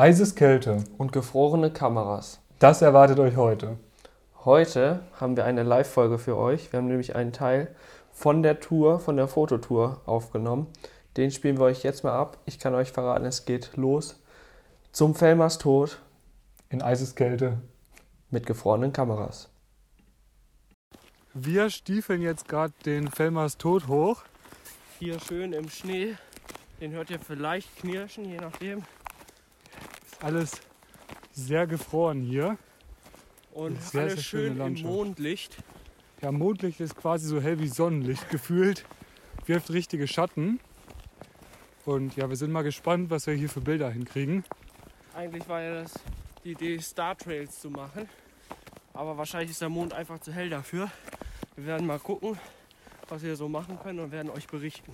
Eiseskälte. und gefrorene Kameras. Das erwartet euch heute. Heute haben wir eine Live-Folge für euch. Wir haben nämlich einen Teil von der Tour, von der Fototour aufgenommen. Den spielen wir euch jetzt mal ab. Ich kann euch verraten, es geht los zum Fellmers Tod In Eiseskälte. mit gefrorenen Kameras. Wir stiefeln jetzt gerade den Fellmers Tod hoch. Hier schön im Schnee. Den hört ihr vielleicht knirschen, je nachdem. Alles sehr gefroren hier. Und Sehr, alles sehr schöne schön im. Mondlicht. Ja, Mondlicht ist quasi so hell wie Sonnenlicht gefühlt. Wirft richtige Schatten. Und ja, wir sind mal gespannt, was wir hier für Bilder hinkriegen. Eigentlich war ja das die Idee, Star Trails zu machen. Aber wahrscheinlich ist der Mond einfach zu hell dafür. Wir werden mal gucken, was wir so machen können und werden euch berichten.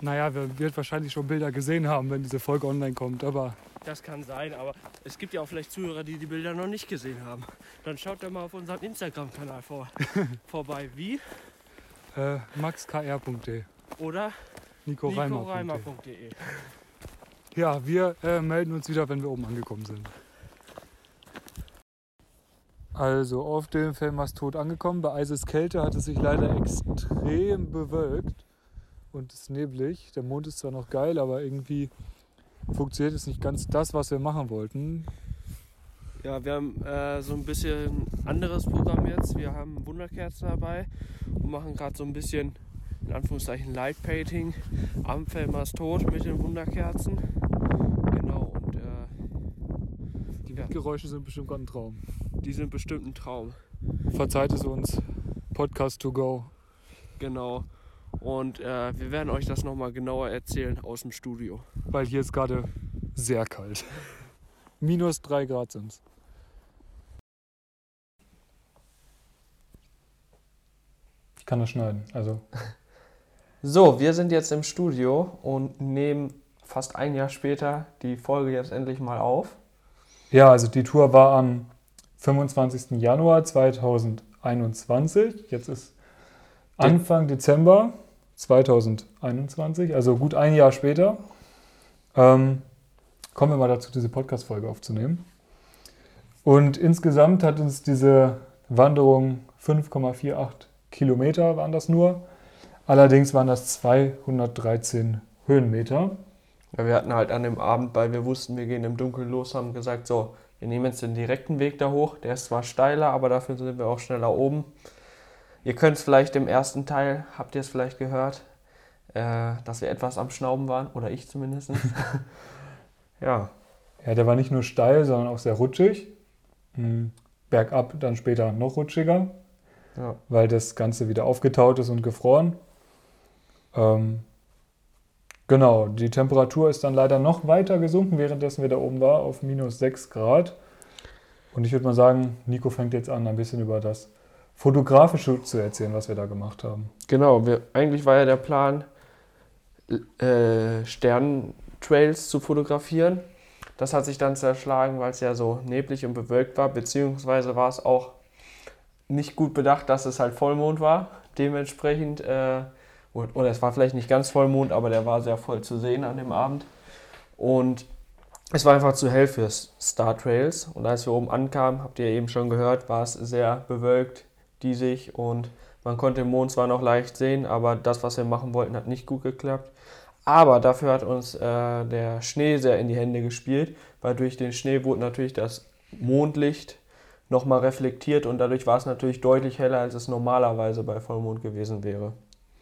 Naja, wir wird wahrscheinlich schon Bilder gesehen haben, wenn diese Folge online kommt. Aber Das kann sein, aber es gibt ja auch vielleicht Zuhörer, die die Bilder noch nicht gesehen haben. Dann schaut doch mal auf unserem Instagram-Kanal vor, vorbei. Wie? äh, maxkr.de, Oder nicoreimer.de. Ja, wir äh, melden uns wieder, wenn wir oben angekommen sind. Also auf dem Fellmast tot angekommen. Bei Eiseskälte hat es sich leider extrem bewölkt und es ist neblig. Der Mond ist zwar noch geil, aber irgendwie funktioniert es nicht ganz das, was wir machen wollten. Ja, wir haben äh, so ein bisschen anderes Programm jetzt. Wir haben Wunderkerzen dabei und machen gerade so ein bisschen, in Anführungszeichen, Light Painting am Fellmers Tod mit den Wunderkerzen. Genau, und äh, Die Ja. Geräusche sind bestimmt gerade ein Traum. die sind bestimmt ein Traum. Verzeiht es uns. Podcast to go. Genau. Und äh, wir werden euch das nochmal genauer erzählen aus dem Studio. Weil hier ist gerade sehr kalt. Minus 3 Grad sind es. Ich kann das schneiden. Also So, wir sind jetzt im Studio und nehmen fast ein Jahr später die Folge jetzt endlich mal auf. Ja, also die Tour war am 25. Januar 2021. Jetzt ist Anfang Dezember 2021, also gut ein Jahr später. Ähm, kommen wir mal dazu, diese Podcast-Folge aufzunehmen. Und insgesamt hat uns diese Wanderung 5,48 Kilometer waren das nur. Allerdings waren das 213 Höhenmeter. Ja, wir hatten halt an dem Abend, weil wir wussten, wir gehen im Dunkeln los, haben gesagt, so, wir nehmen jetzt den direkten Weg da hoch. Der ist zwar steiler, aber dafür sind wir auch schneller oben. Ihr könnt es vielleicht im ersten Teil, habt ihr es vielleicht gehört, äh, dass wir etwas am Schnauben waren, oder ich zumindest. ja, Ja, der war nicht nur steil, sondern auch sehr rutschig. Mhm. Bergab dann später noch rutschiger, ja. weil das Ganze wieder aufgetaut ist und gefroren. Ähm, genau, die Temperatur ist dann leider noch weiter gesunken, währenddessen wir da oben war, auf minus 6 Grad. Und ich würde mal sagen, Nico fängt jetzt an, ein bisschen über das Fotografische zu erzählen, was wir da gemacht haben. Genau, wir, eigentlich war ja der Plan, äh, Sternentrails zu fotografieren. Das hat sich dann zerschlagen, weil es ja so neblig und bewölkt war, beziehungsweise war es auch nicht gut bedacht, dass es halt Vollmond war. Dementsprechend, äh, oder oder es war vielleicht nicht ganz Vollmond, aber der war sehr voll zu sehen an dem Abend. Und es war einfach zu hell für Star Trails. Und als wir oben ankamen, habt ihr eben schon gehört, war es sehr bewölkt, diesig und man konnte den Mond zwar noch leicht sehen, aber das, was wir machen wollten, hat nicht gut geklappt. Aber dafür hat uns äh, der Schnee sehr in die Hände gespielt, weil durch den Schnee wurde natürlich das Mondlicht nochmal reflektiert und dadurch war es natürlich deutlich heller, als es normalerweise bei Vollmond gewesen wäre.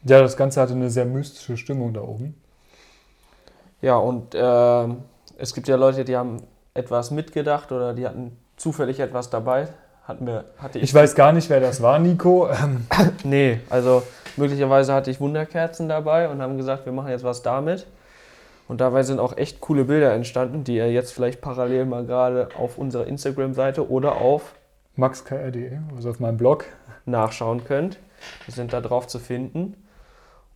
Ja, das Ganze hatte eine sehr mystische Stimmung da oben. Ja, und ähm, es gibt ja Leute, die haben etwas mitgedacht oder die hatten zufällig etwas dabei. Hatten wir, hatte ich Ich weiß gar nicht, wer das war, Nico. Ähm, Nee, also möglicherweise hatte ich Wunderkerzen dabei und haben gesagt, wir machen jetzt was damit. Und dabei sind auch echt coole Bilder entstanden, die ihr jetzt vielleicht parallel mal gerade auf unserer Instagram-Seite oder auf maxkr.de, also auf meinem Blog. nachschauen könnt. Die sind da drauf zu finden.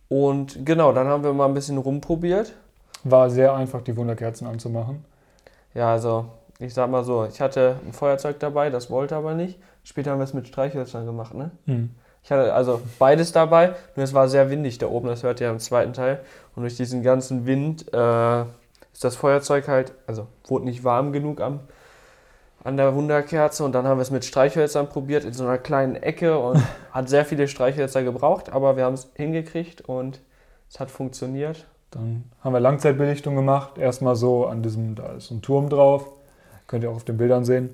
Und genau, dann haben wir mal ein bisschen rumprobiert. War sehr einfach, die Wunderkerzen anzumachen. Ja, also ich sag mal so, ich hatte ein Feuerzeug dabei, das wollte aber nicht. Später haben wir es mit Streichhölzern gemacht, ne? Hm. Ich hatte also beides dabei, nur es war sehr windig da oben, das hört ihr im zweiten Teil. Und durch diesen ganzen Wind äh, ist das Feuerzeug halt, also wurde nicht warm genug am, an der Wunderkerze und dann haben wir es mit Streichhölzern probiert in so einer kleinen Ecke und hat sehr viele Streichhölzer gebraucht, aber wir haben es hingekriegt und es hat funktioniert. Dann haben wir Langzeitbelichtung gemacht. Erstmal so an diesem, da ist ein Turm drauf. Könnt ihr auch auf den Bildern sehen.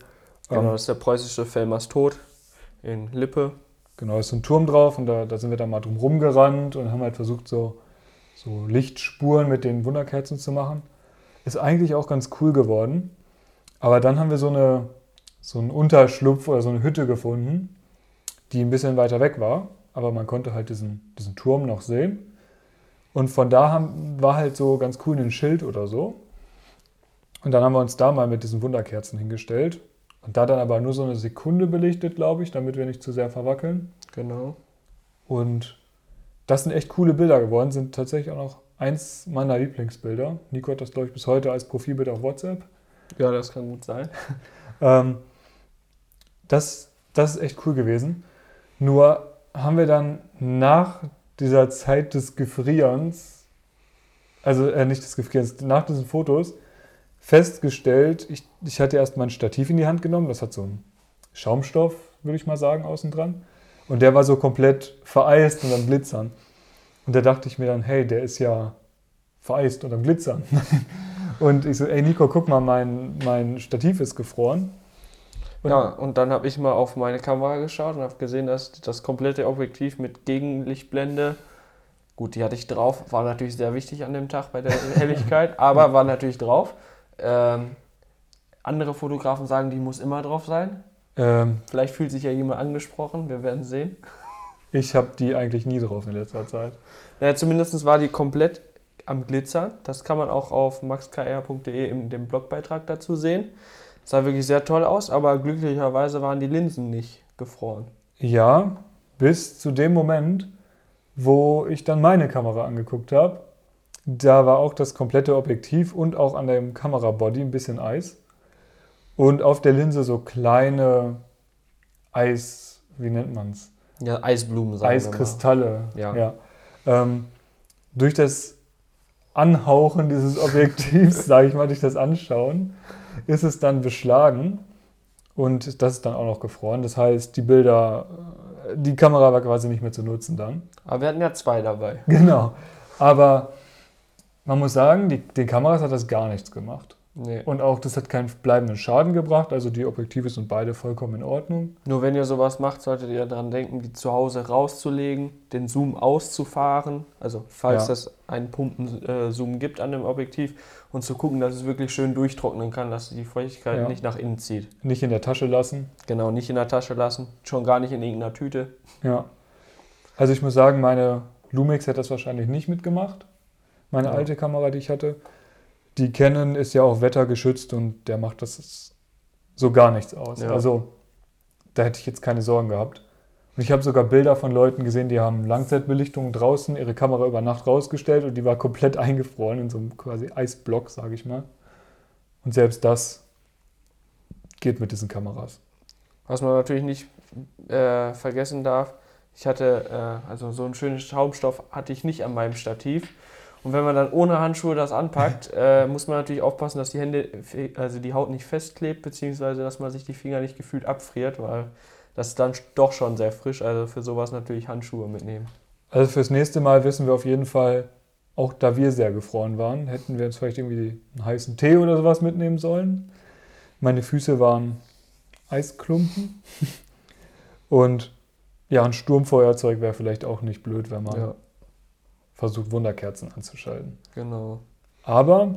Genau, Ähm, das ist der preußische Fellmers Tod in Lippe. Genau, ist so ein Turm drauf und da, da sind wir dann mal drum rumgerannt und haben halt versucht, so, so Lichtspuren mit den Wunderkerzen zu machen. Ist eigentlich auch ganz cool geworden. Aber dann haben wir so, eine, so einen Unterschlupf oder so eine Hütte gefunden, die ein bisschen weiter weg war. Aber man konnte halt diesen, diesen Turm noch sehen. Und von da haben, war halt so ganz cool ein Schild oder so. Und dann haben wir uns da mal mit diesen Wunderkerzen hingestellt. Und da dann aber nur so eine Sekunde belichtet, glaube ich, damit wir nicht zu sehr verwackeln. Genau. Und das sind echt coole Bilder geworden, sind tatsächlich auch noch eins meiner Lieblingsbilder. Nico hat das, glaube ich, bis heute als Profilbild auf WhatsApp. Ja, das kann gut sein. Ähm, das, das ist echt cool gewesen. Nur haben wir dann nach dieser Zeit des Gefrierens, also äh, nicht des Gefrierens, nach diesen Fotos, festgestellt, ich, ich hatte erst mein Stativ in die Hand genommen, das hat so einen Schaumstoff, würde ich mal sagen, außen dran. Und der war so komplett vereist und am Glitzern. Und da dachte ich mir dann, hey, der ist ja vereist und am Glitzern. und ich so, ey Nico, guck mal, mein, mein Stativ ist gefroren. Und Ja, und dann habe ich mal auf meine Kamera geschaut und habe gesehen, dass das komplette Objektiv mit Gegenlichtblende, gut, die hatte ich drauf, war natürlich sehr wichtig an dem Tag bei der Helligkeit, aber war natürlich drauf. Ähm, andere Fotografen sagen, die muss immer drauf sein. Ähm, Vielleicht fühlt sich ja jemand angesprochen, wir werden sehen. ich habe die eigentlich nie drauf in letzter Zeit. Naja, zumindest war die komplett am Glitzern. Das kann man auch auf maxkr.de in dem Blogbeitrag dazu sehen. Sah wirklich sehr toll aus, aber glücklicherweise waren die Linsen nicht gefroren. Ja, bis zu dem Moment, wo ich dann meine Kamera angeguckt habe. Da war auch das komplette Objektiv und auch an dem Kamerabody ein bisschen Eis. Und auf der Linse so kleine Eis, wie nennt man es? Ja, Eisblumen sagen Eiskristalle. Ja. ja. Ähm, durch das Anhauchen dieses Objektivs, sage ich mal, durch das Anschauen, ist es dann beschlagen und das ist dann auch noch gefroren. Das heißt, die Bilder, äh, die Kamera war quasi nicht mehr zu nutzen dann. Aber wir hatten ja zwei dabei. Genau. Aber man muss sagen, die, den Kameras hat das gar nichts gemacht. Nee. Und auch das hat keinen bleibenden Schaden gebracht. Also die Objektive sind beide vollkommen in Ordnung. Nur wenn ihr sowas macht, solltet ihr daran denken, die zu Hause rauszulegen, den Zoom auszufahren, also falls Ja. es einen Pumpen-Zoom gibt an dem Objektiv und zu gucken, dass es wirklich schön durchtrocknen kann, dass die Feuchtigkeit Ja. nicht nach innen zieht. Nicht in der Tasche lassen. Genau, nicht in der Tasche lassen, schon gar nicht in irgendeiner Tüte. Ja. Also ich muss sagen, meine Lumix hätte das wahrscheinlich nicht mitgemacht. Meine Ja. alte Kamera, die ich hatte. Die Canon ist ja auch wettergeschützt und der macht das so gar nichts aus. Ja. Also da hätte ich jetzt keine Sorgen gehabt. Und ich habe sogar Bilder von Leuten gesehen, die haben Langzeitbelichtung draußen, ihre Kamera über Nacht rausgestellt und die war komplett eingefroren in so einem quasi Eisblock, sage ich mal. Und selbst das geht mit diesen Kameras. Was man natürlich nicht äh, vergessen darf, ich hatte, äh, also so einen schönen Schaumstoff hatte ich nicht an meinem Stativ. Und wenn man dann ohne Handschuhe das anpackt, äh, muss man natürlich aufpassen, dass die Hände, also die Haut nicht festklebt, beziehungsweise dass man sich die Finger nicht gefühlt abfriert, weil das ist dann doch schon sehr frisch. Also für sowas natürlich Handschuhe mitnehmen. Also fürs nächste Mal wissen wir auf jeden Fall, auch da wir sehr gefroren waren, hätten wir uns vielleicht irgendwie einen heißen Tee oder sowas mitnehmen sollen. Meine Füße waren Eisklumpen. Und ja, ein Sturmfeuerzeug wäre vielleicht auch nicht blöd, wenn man Ja, versucht, Wunderkerzen anzuschalten. genau. Aber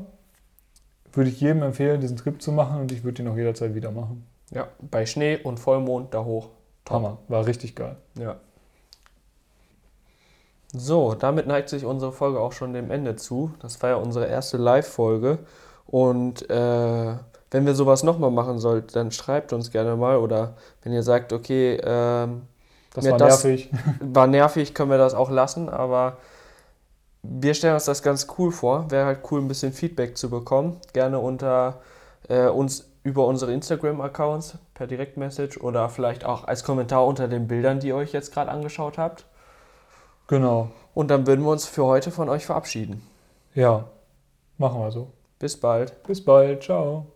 würde ich jedem empfehlen, diesen Trip zu machen und ich würde ihn auch jederzeit wieder machen. Ja, bei Schnee und Vollmond da hoch. Top. Hammer, war richtig geil. Ja. So, damit neigt sich unsere Folge auch schon dem Ende zu. Das war ja unsere erste Live-Folge. Und äh, wenn wir sowas nochmal machen sollten, dann schreibt uns gerne mal. Oder wenn ihr sagt, okay, ähm, Das war das- nervig. war nervig, können wir das auch lassen. Aber wir stellen uns das ganz cool vor. Wäre halt cool, ein bisschen Feedback zu bekommen. Gerne unter äh, uns über unsere Instagram-Accounts per Direktmessage oder vielleicht auch als Kommentar unter den Bildern, die ihr euch jetzt gerade angeschaut habt. Genau. Und dann würden wir uns für heute von euch verabschieden. Ja, machen wir so. Bis bald. Bis bald. Ciao.